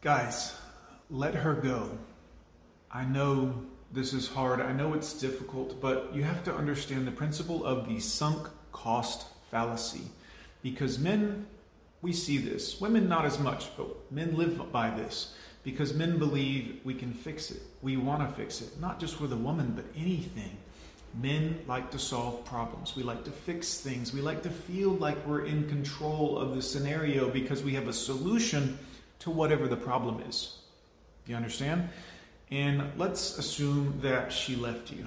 Guys, let her go. I know this is hard. I know it's difficult, but you have to understand the principle of the sunk cost fallacy. Because men, we see this. Women, not as much, but men live by this. Because men believe we can fix it. We want to fix it. Not just with a woman, but anything. Men like to solve problems. We like to fix things. We like to feel like we're in control of the scenario because we have a solution to whatever the problem is. You understand? And let's assume that she left you.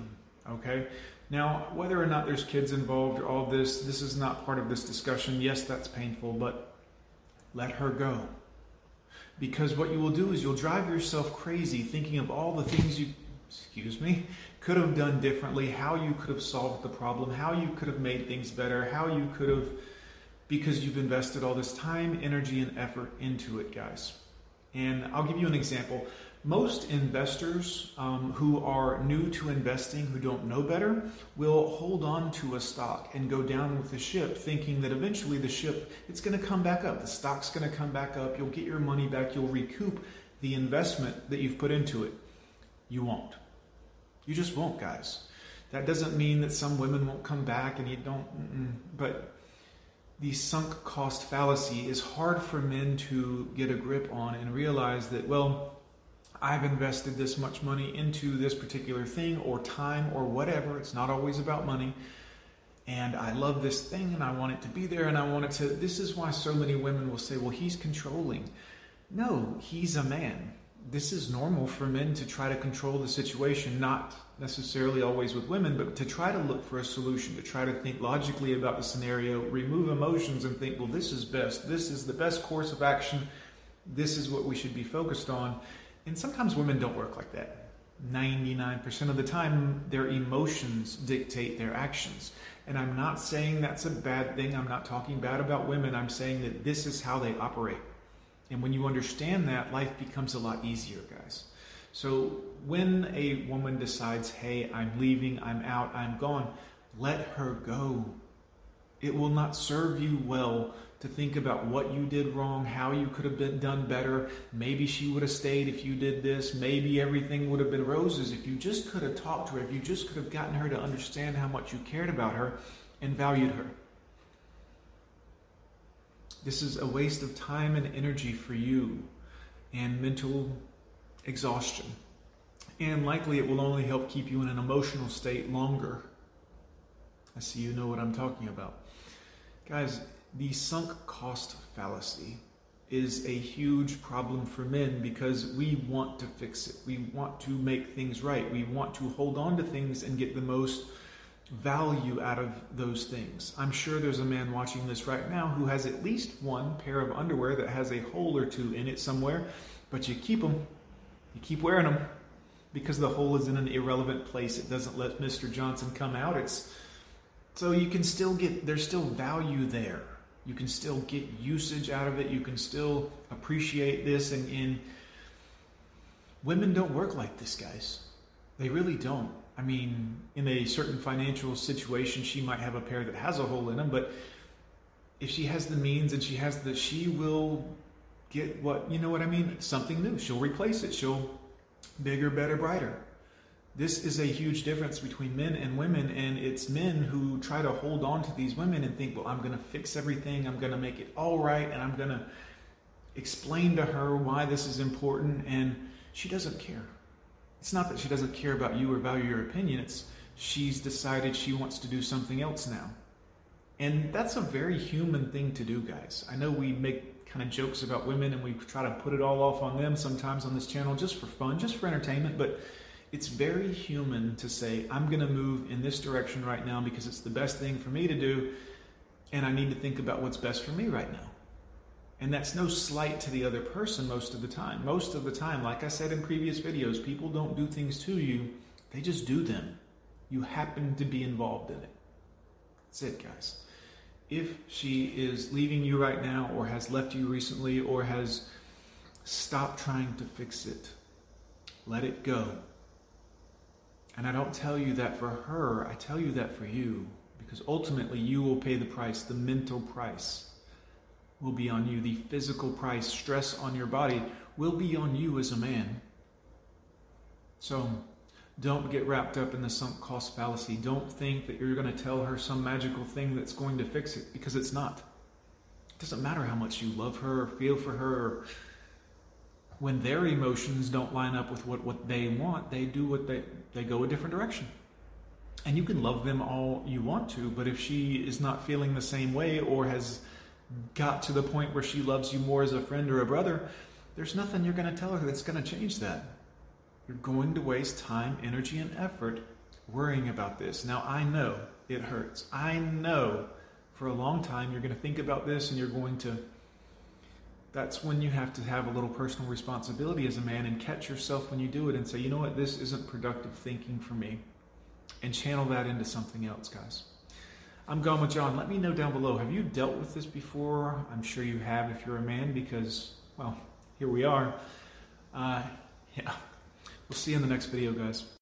Okay? Now, whether or not there's kids involved or all this, this is not part of this discussion. Yes, that's painful, but let her go. Because what you will do is you'll drive yourself crazy thinking of all the things you, excuse me, could have done differently, how you could have solved the problem, how you could have made things better, how you could have, because you've invested all this time, energy, and effort into it, guys. And I'll give you an example. Most investors um, who are new to investing, who don't know better, will hold on to a stock and go down with the ship, thinking that eventually the ship it's going to come back up. The stock's going to come back up. You'll get your money back. You'll recoup the investment that you've put into it. You won't. You just won't, guys. That doesn't mean that some women won't come back and you don't. But the sunk cost fallacy is hard for men to get a grip on and realize that well I've invested this much money into this particular thing or time or whatever. It's not always about money. And I love this thing and I want it to be there and I want it to. This is why so many women will say, well, he's controlling. No, he's a man. This is normal for men to try to control the situation, not necessarily always with women, but to try to look for a solution, to try to think logically about the scenario, remove emotions and think, well, this is best. This is the best course of action. This is what we should be focused on and sometimes women don't work like that. 99% of the time, their emotions dictate their actions. And I'm not saying that's a bad thing. I'm not talking bad about women. I'm saying that this is how they operate. And when you understand that, life becomes a lot easier, guys. So when a woman decides, hey, I'm leaving, I'm out, I'm gone, let her go. It will not serve you well to think about what you did wrong, how you could have been done better. Maybe she would have stayed if you did this. Maybe everything would have been roses if you just could have talked to her, if you just could have gotten her to understand how much you cared about her and valued her. This is a waste of time and energy for you and mental exhaustion. And likely it will only help keep you in an emotional state longer. I see you know what I'm talking about. Guys, the sunk cost fallacy is a huge problem for men because we want to fix it. We want to make things right. We want to hold on to things and get the most value out of those things. I'm sure there's a man watching this right now who has at least one pair of underwear that has a hole or two in it somewhere, but you keep them. You keep wearing them because the hole is in an irrelevant place. It doesn't let Mr. Johnson come out. It's so you can still get there's still value there you can still get usage out of it. You can still appreciate this. And, in women don't work like this, guys. They really don't. I mean, in a certain financial situation, she might have a pair that has a hole in them, but if she has the means and she has the, she will get what, you know what I mean? Something new. She'll replace it. She'll bigger, better, brighter. This is a huge difference between men and women, and it's men who try to hold on to these women and think, well, I'm going to fix everything, I'm going to make it all right, and I'm going to explain to her why this is important, and she doesn't care. It's not that she doesn't care about you or value your opinion, it's she's decided she wants to do something else now. And that's a very human thing to do, guys. I know we make kind of jokes about women and we try to put it all off on them sometimes on this channel just for fun, just for entertainment, but it's very human to say, I'm going to move in this direction right now because it's the best thing for me to do, and I need to think about what's best for me right now. And that's no slight to the other person most of the time. Most of the time, like I said in previous videos, people don't do things to you, they just do them. You happen to be involved in it. That's it, guys. If she is leaving you right now, or has left you recently, or has stopped trying to fix it, let it go. And I don't tell you that for her, I tell you that for you, because ultimately you will pay the price. The mental price will be on you, the physical price, stress on your body will be on you as a man. So don't get wrapped up in the sunk cost fallacy. Don't think that you're going to tell her some magical thing that's going to fix it because it's not. It doesn't matter how much you love her or feel for her. Or when their emotions don't line up with what, what they want, they do what they, they go a different direction. And you can love them all you want to, but if she is not feeling the same way or has got to the point where she loves you more as a friend or a brother, there's nothing you're going to tell her that's going to change that. You're going to waste time, energy, and effort worrying about this. Now, I know it hurts. I know for a long time you're going to think about this and you're going to. That's when you have to have a little personal responsibility as a man and catch yourself when you do it and say, you know what, this isn't productive thinking for me. And channel that into something else, guys. I'm Gone with John. Let me know down below. Have you dealt with this before? I'm sure you have if you're a man, because, well, here we are. Uh, yeah. We'll see you in the next video, guys.